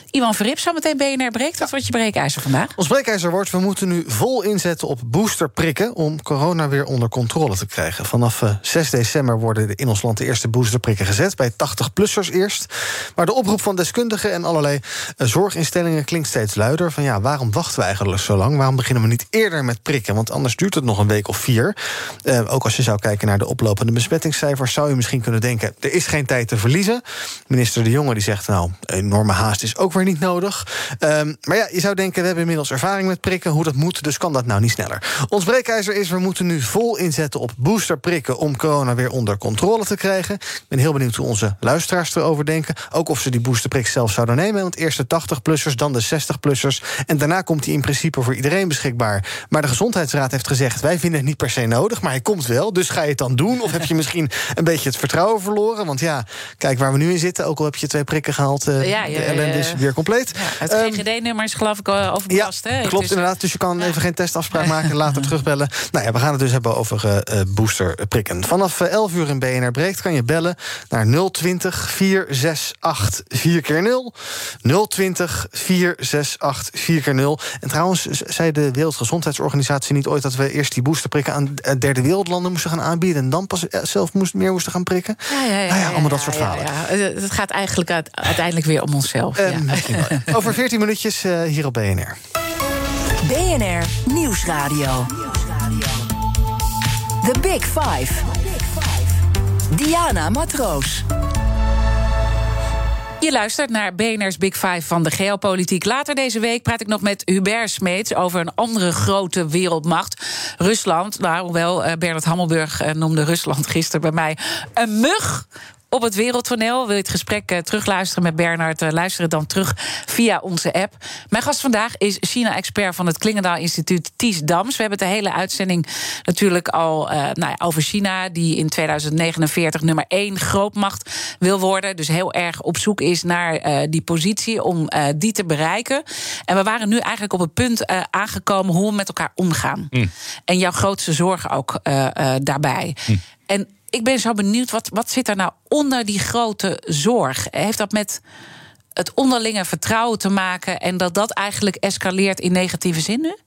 Iwan Verrip. Zometeen BNR breekt. Wat wordt je breekijzer vandaag? Ons breekijzer wordt, we moeten nu vol inzetten op boosterprikken... om corona weer onder controle te krijgen. Vanaf 6 december worden in ons land de eerste boosterprikken gezet. Bij 80-plussers eerst. Maar de oproep van deskundigen en allerlei zorginstellingen klinkt steeds luider. Van ja, waarom wachten we eigenlijk zo lang? Waarom beginnen we niet eerder met prikken? Want anders duurt het nog een week of vier. Uh, ook als je zou kijken naar de oplopende besmettingscijfers, zou je misschien kunnen denken: er is geen tijd te verliezen. Minister De Jonge die zegt: nou, enorme haast is ook weer niet nodig. Um, maar ja, je zou denken: we hebben inmiddels ervaring met prikken, hoe dat moet, dus kan dat nou niet sneller. Ons breekijzer is: we moeten nu vol inzetten op boosterprikken om corona weer onder controle te krijgen. Ik ben heel benieuwd hoe onze luisteraars erover denken. Ook of ze die boosterprik zelf zouden nemen. Want eerst de 80-plussers, dan de 60-plussers. En daarna komt die in principe voor beschikbaar. Maar de Gezondheidsraad heeft gezegd: wij vinden het niet per se nodig, maar hij komt wel. Dus ga je het dan doen? Of heb je misschien een beetje het vertrouwen verloren? Want ja, kijk waar we nu in zitten. Ook al heb je twee prikken gehaald, uh, ja, ja, de ellende is weer compleet. Ja, het um, ehm, GGD-nummer is geloof ik overbelast. Ja, klopt inderdaad. Dus je kan even geen testafspraak maken. Later terugbellen. Nou ja, we gaan het dus hebben over uh, boosterprikken. Vanaf 11 uur in BNR Breekt kan je bellen naar 020 468 4 keer 0 020 468 4 keer 0 En trouwens, zei de Wereldgezondheidsorganisatie niet ooit dat we eerst die boosterprikken aan derde wereldlanden moesten gaan aanbieden en dan pas zelf moest, meer moesten gaan prikken? Ja, ja, ja, nou ja allemaal dat soort verhalen. Het gaat eigenlijk uiteindelijk weer om onszelf. Um, over 14 minuutjes uh, hier op BNR. BNR Nieuwsradio. The Big Five. Diana Matroos. Je luistert naar BNR's Big Five van de geopolitiek. Later deze week praat ik nog met Hubert Smeets over een andere grote wereldmacht. Rusland. Nou, hoewel uh, Bernard Hammelburg uh, noemde Rusland gisteren bij mij een mug op het wereldtoneel. Wil je het gesprek uh, terugluisteren met Bernard? Uh, luister het dan terug via onze app. Mijn gast vandaag is China-expert van het Klingendaal Instituut, Ties Dams. We hebben de hele uitzending natuurlijk al uh, nou ja, over China, die in 2049 nummer één grootmacht wil worden. Dus heel erg op zoek is naar die positie om die te bereiken. En we waren nu eigenlijk op het punt aangekomen hoe we met elkaar omgaan. Mm. En jouw grootste zorg ook daarbij. Mm. En ik ben zo benieuwd, wat, wat zit er nou onder die grote zorg? Heeft dat met het onderlinge vertrouwen te maken en dat dat eigenlijk escaleert in negatieve zin nu?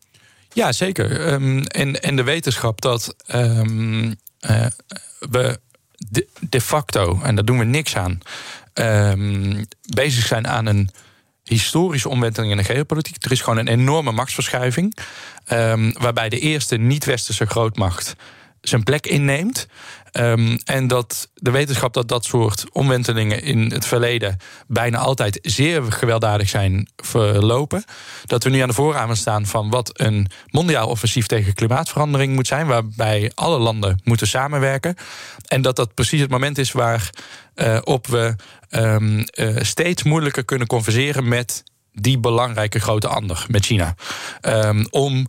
Ja, zeker. Um, en, en de wetenschap dat um, uh, we de, facto, en daar doen we niks aan, um, bezig zijn aan een historische omwenteling in de geopolitiek. Er is gewoon een enorme machtsverschuiving, waarbij de eerste niet-westerse grootmacht zijn plek inneemt. Um, en dat de wetenschap dat dat soort omwentelingen in het verleden bijna altijd zeer gewelddadig zijn verlopen. Dat we nu aan de voorramen staan van wat een mondiaal offensief tegen klimaatverandering moet zijn, waarbij alle landen moeten samenwerken. En dat dat precies het moment is waarop op we um, uh, steeds moeilijker kunnen converseren met die belangrijke grote ander, met China. Um, om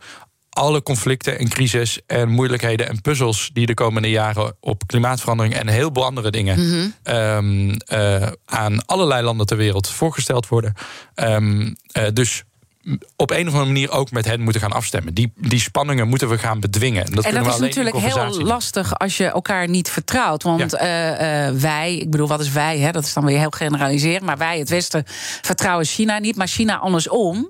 alle conflicten en crisis en moeilijkheden en puzzels die de komende jaren op klimaatverandering en heel veel andere dingen mhm. ehm, eh, aan allerlei landen ter wereld voorgesteld worden. Um, dus op een of andere manier ook met hen moeten gaan afstemmen. Die, die spanningen moeten we gaan bedwingen. En dat, en dat is natuurlijk heel lastig als je elkaar niet vertrouwt. Want eh, wij, ik bedoel, wat is wij? Hè? Dat is dan weer heel generaliseren. Maar wij, het Westen, vertrouwen China niet. Maar China andersom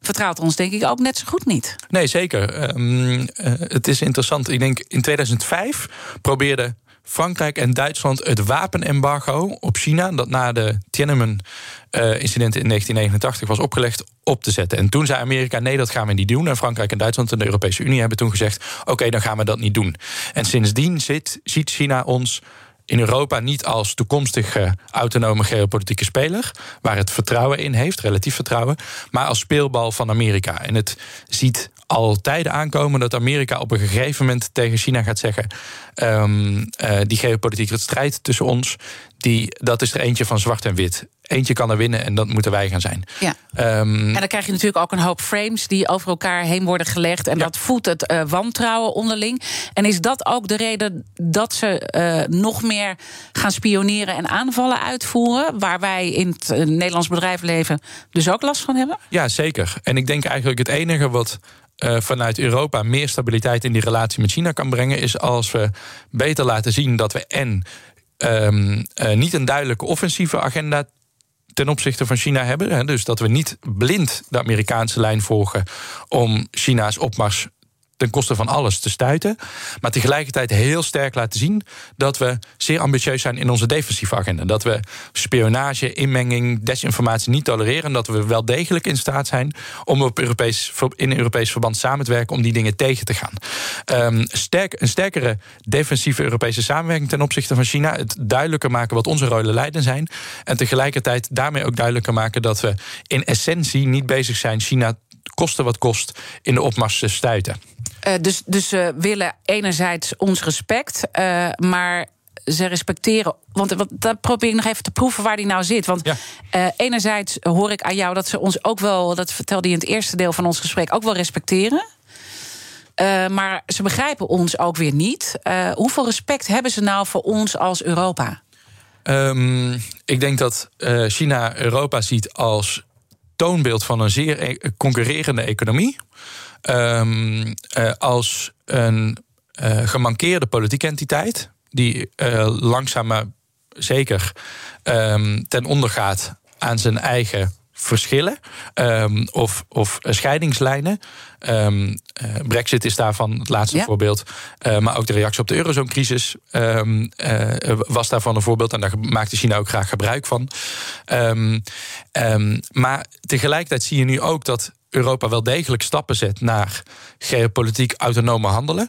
vertrouwt ons denk ik ook net zo goed niet. Nee, zeker. Ehm, eh, het is interessant. Ik denk in 2005 probeerde Frankrijk en Duitsland het wapenembargo op China, dat na de Tiananmen-incident in 1989 was opgelegd, op te zetten. En toen zei Amerika: nee, dat gaan we niet doen. En Frankrijk en Duitsland en de Europese Unie hebben toen gezegd: oké, dan gaan we dat niet doen. En sindsdien zit, ziet China ons in Europa niet als toekomstige autonome geopolitieke speler, waar het vertrouwen in heeft, relatief vertrouwen, maar als speelbal van Amerika. En het ziet al tijden aankomen dat Amerika op een gegeven moment tegen China gaat zeggen: um, uh, die geopolitieke strijd tussen ons, die, dat is er eentje van zwart en wit. Eentje kan er winnen en dat moeten wij gaan zijn. Ja. Um, en dan krijg je natuurlijk ook een hoop frames die over elkaar heen worden gelegd. En dat voedt het uh, wantrouwen onderling. En is dat ook de reden dat ze uh, nog meer gaan spioneren en aanvallen uitvoeren? Waar wij in het uh, Nederlands bedrijfsleven dus ook last van hebben? Ja, zeker. En ik denk eigenlijk het enige wat uh, vanuit Europa meer stabiliteit in die relatie met China kan brengen, is als we beter laten zien dat we en um, uh, niet een duidelijke offensieve agenda ten opzichte van China hebben. Hè, dus dat we niet blind de Amerikaanse lijn volgen om China's opmars ten koste van alles te stuiten. Maar tegelijkertijd heel sterk laten zien dat we zeer ambitieus zijn in onze defensieve agenda. Dat we spionage, inmenging, desinformatie niet tolereren. Dat we wel degelijk in staat zijn om op Europees, in Europees verband samen te werken om die dingen tegen te gaan. Um, sterk, een sterkere defensieve Europese samenwerking ten opzichte van China. Het duidelijker maken wat onze rode lijnen zijn. En tegelijkertijd daarmee ook duidelijker maken dat we in essentie niet bezig zijn China kosten wat kost in de opmars te stuiten. Uh, dus, dus ze willen enerzijds ons respect, uh, maar ze respecteren. Want, want dat probeer ik nog even te proeven waar die nou zit. Want ja. uh, enerzijds hoor ik aan jou dat ze ons ook wel, dat vertelde je in het eerste deel van ons gesprek, ook wel respecteren. Uh, maar ze begrijpen ons ook weer niet. Uh, hoeveel respect hebben ze nou voor ons als Europa? Um, ik denk dat China Europa ziet als toonbeeld van een zeer e concurrerende economie. Um, als een gemankeerde politieke entiteit. Die langzaam maar zeker um, ten onder gaat aan zijn eigen verschillen um, of, of scheidingslijnen. Um, uh, Brexit is daarvan het laatste ja. voorbeeld. Uh, maar ook de reactie op de eurozonecrisis um, uh, was daarvan een voorbeeld. En daar maakte China ook graag gebruik van. maar tegelijkertijd zie je nu ook dat Europa wel degelijk stappen zet naar geopolitiek autonome handelen.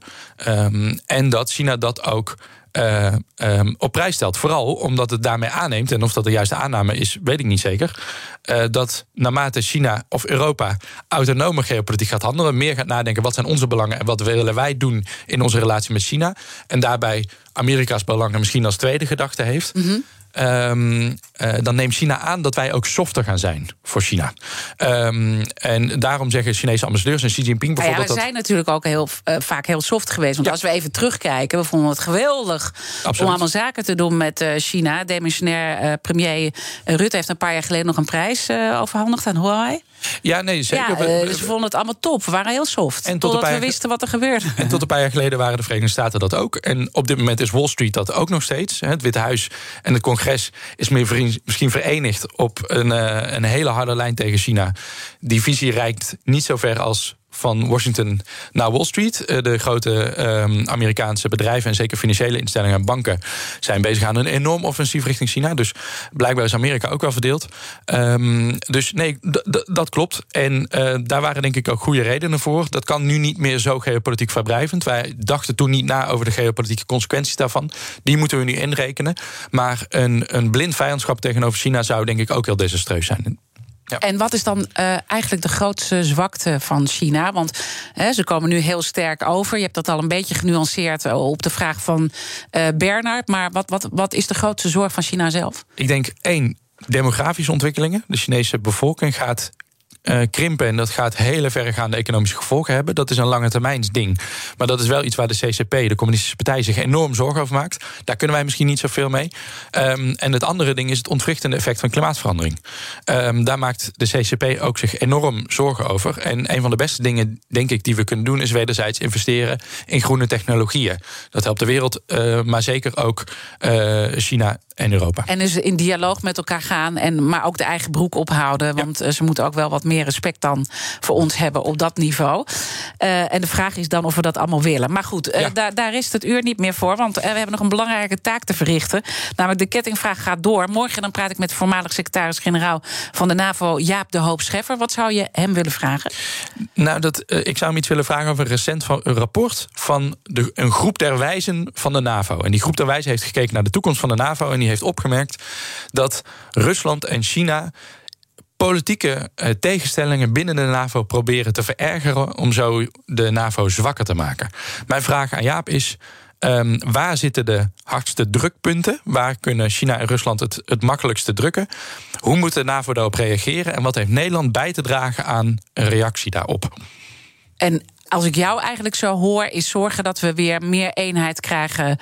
en dat China dat ook uh, um, op prijs stelt. Vooral omdat het daarmee aanneemt, en of dat de juiste aanname is, weet ik niet zeker. Uh, dat naarmate China of Europa autonome geopolitiek gaat handelen, meer gaat nadenken wat zijn onze belangen en wat willen wij doen in onze relatie met China. En daarbij Amerika's belangen misschien als tweede gedachte heeft. Mm -hmm. Um, uh, dan neemt China aan dat wij ook softer gaan zijn voor China. Um, en daarom zeggen Chinese ambassadeurs en Xi Jinping bijvoorbeeld. Ja, we zijn natuurlijk ook heel, uh, vaak heel soft geweest. Want ja. als we even terugkijken, we vonden het geweldig Absoluut. om allemaal zaken te doen met uh, China. Demissionair premier Rutte heeft een paar jaar geleden nog een prijs overhandigd aan Huawei. Ja, nee, zeker. Ja, uh, ze vonden het allemaal top. We waren heel soft. En tot totdat we wisten wat er gebeurde. En tot een paar jaar geleden waren de Verenigde Staten dat ook. En op dit moment is Wall Street dat ook nog steeds. Het Witte Huis en het congres is meer misschien verenigd op een, uh, een hele harde lijn tegen China. Die visie reikt niet zo ver als van Washington naar Wall Street. Eh, de grote um, Amerikaanse bedrijven en zeker financiële instellingen en banken zijn bezig aan een enorm offensief richting China. Dus blijkbaar is Amerika ook wel verdeeld. Um, dus nee, dat klopt. En uh, daar waren denk ik ook goede redenen voor. Dat kan nu niet meer zo geopolitiek verblijvend. Wij dachten toen niet na over de geopolitieke consequenties daarvan. Die moeten we nu inrekenen. Maar een, een blind vijandschap tegenover China zou denk ik ook heel desastreus zijn. Ja. En wat is dan uh, eigenlijk de grootste zwakte van China? Want hè, ze komen nu heel sterk over. Je hebt dat al een beetje genuanceerd eh, op de vraag van uh, Bernard. Maar wat, wat, wat is de grootste zorg van China zelf? Ik denk één, demografische ontwikkelingen. De Chinese bevolking gaat uh, krimpen. En dat gaat hele verregaande economische gevolgen hebben. Dat is een lange termijns ding. Maar dat is wel iets waar de CCP, de Communistische Partij, zich enorm zorgen over maakt. Daar kunnen wij misschien niet zoveel mee. Um, en het andere ding is het ontwrichtende effect van klimaatverandering. Um, daar maakt de CCP ook zich enorm zorgen over. En een van de beste dingen, denk ik, die we kunnen doen, is wederzijds investeren in groene technologieën. Dat helpt de wereld, uh, maar zeker ook uh, China en Europa. En dus in dialoog met elkaar gaan, en, maar ook de eigen broek ophouden. Want ja. ze moeten ook wel wat meer respect dan voor ons hebben op dat niveau. Uh, en de vraag is dan of we dat allemaal willen. Maar goed, uh, ja. daar, daar is het uur niet meer voor. Want uh, we hebben nog een belangrijke taak te verrichten. Namelijk de kettingvraag gaat door. Morgen dan praat ik met voormalig secretaris-generaal van de NAVO, Jaap de Hoop Scheffer. Wat zou je hem willen vragen? Nou, dat, ik zou hem iets willen vragen over een recent van, een rapport van de, een groep der wijzen van de NAVO. En die groep der wijzen heeft gekeken naar de toekomst van de NAVO. En die heeft opgemerkt dat Rusland en China politieke uh, tegenstellingen binnen de NAVO proberen te verergeren om zo de NAVO zwakker te maken. Mijn vraag aan Jaap is. Um, waar zitten de hardste drukpunten? Waar kunnen China en Rusland het, het makkelijkste drukken? Hoe moet de NAVO daarop reageren? En wat heeft Nederland bij te dragen aan een reactie daarop? En als ik jou eigenlijk zo hoor, is zorgen dat we weer meer eenheid krijgen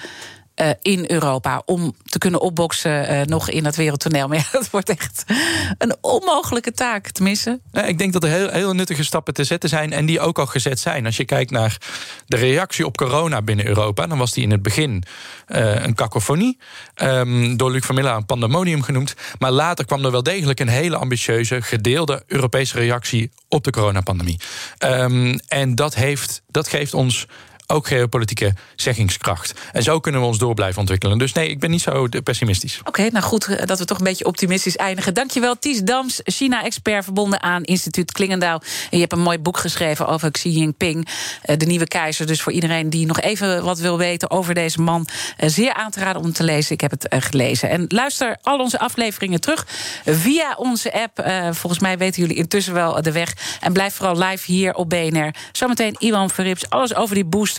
eh, in Europa. Om te kunnen opboksen eh, nog in het wereldtoneel. Maar ja, dat wordt echt een onmogelijke taak, tenminste. Ja, ik denk dat er heel, heel nuttige stappen te zetten zijn. En die ook al gezet zijn. Als je kijkt naar de reactie op corona binnen Europa. dan was die in het begin uh, een kakofonie. Um, door Luc van Miller een pandemonium genoemd. Maar later kwam er wel degelijk een hele ambitieuze, gedeelde Europese reactie op de coronapandemie. Um, en dat, heeft, dat geeft ons ook geopolitieke zeggingskracht. En zo kunnen we ons door blijven ontwikkelen. Dus nee, ik ben niet zo pessimistisch. Oké, nou goed eh, dat we toch een beetje optimistisch eindigen. Dankjewel, Ties Dams, China-expert verbonden aan Instituut Klingendaal. En je hebt een mooi boek geschreven over Xi Jinping, eh, de nieuwe keizer. Dus voor iedereen die nog even wat wil weten over deze man, eh, zeer aan te raden om te lezen. Ik heb het gelezen. En luister al onze afleveringen terug via onze app. Volgens mij weten jullie intussen wel de weg. En blijf vooral live hier op BNR. Zometeen Iwan Verrips, alles over die booster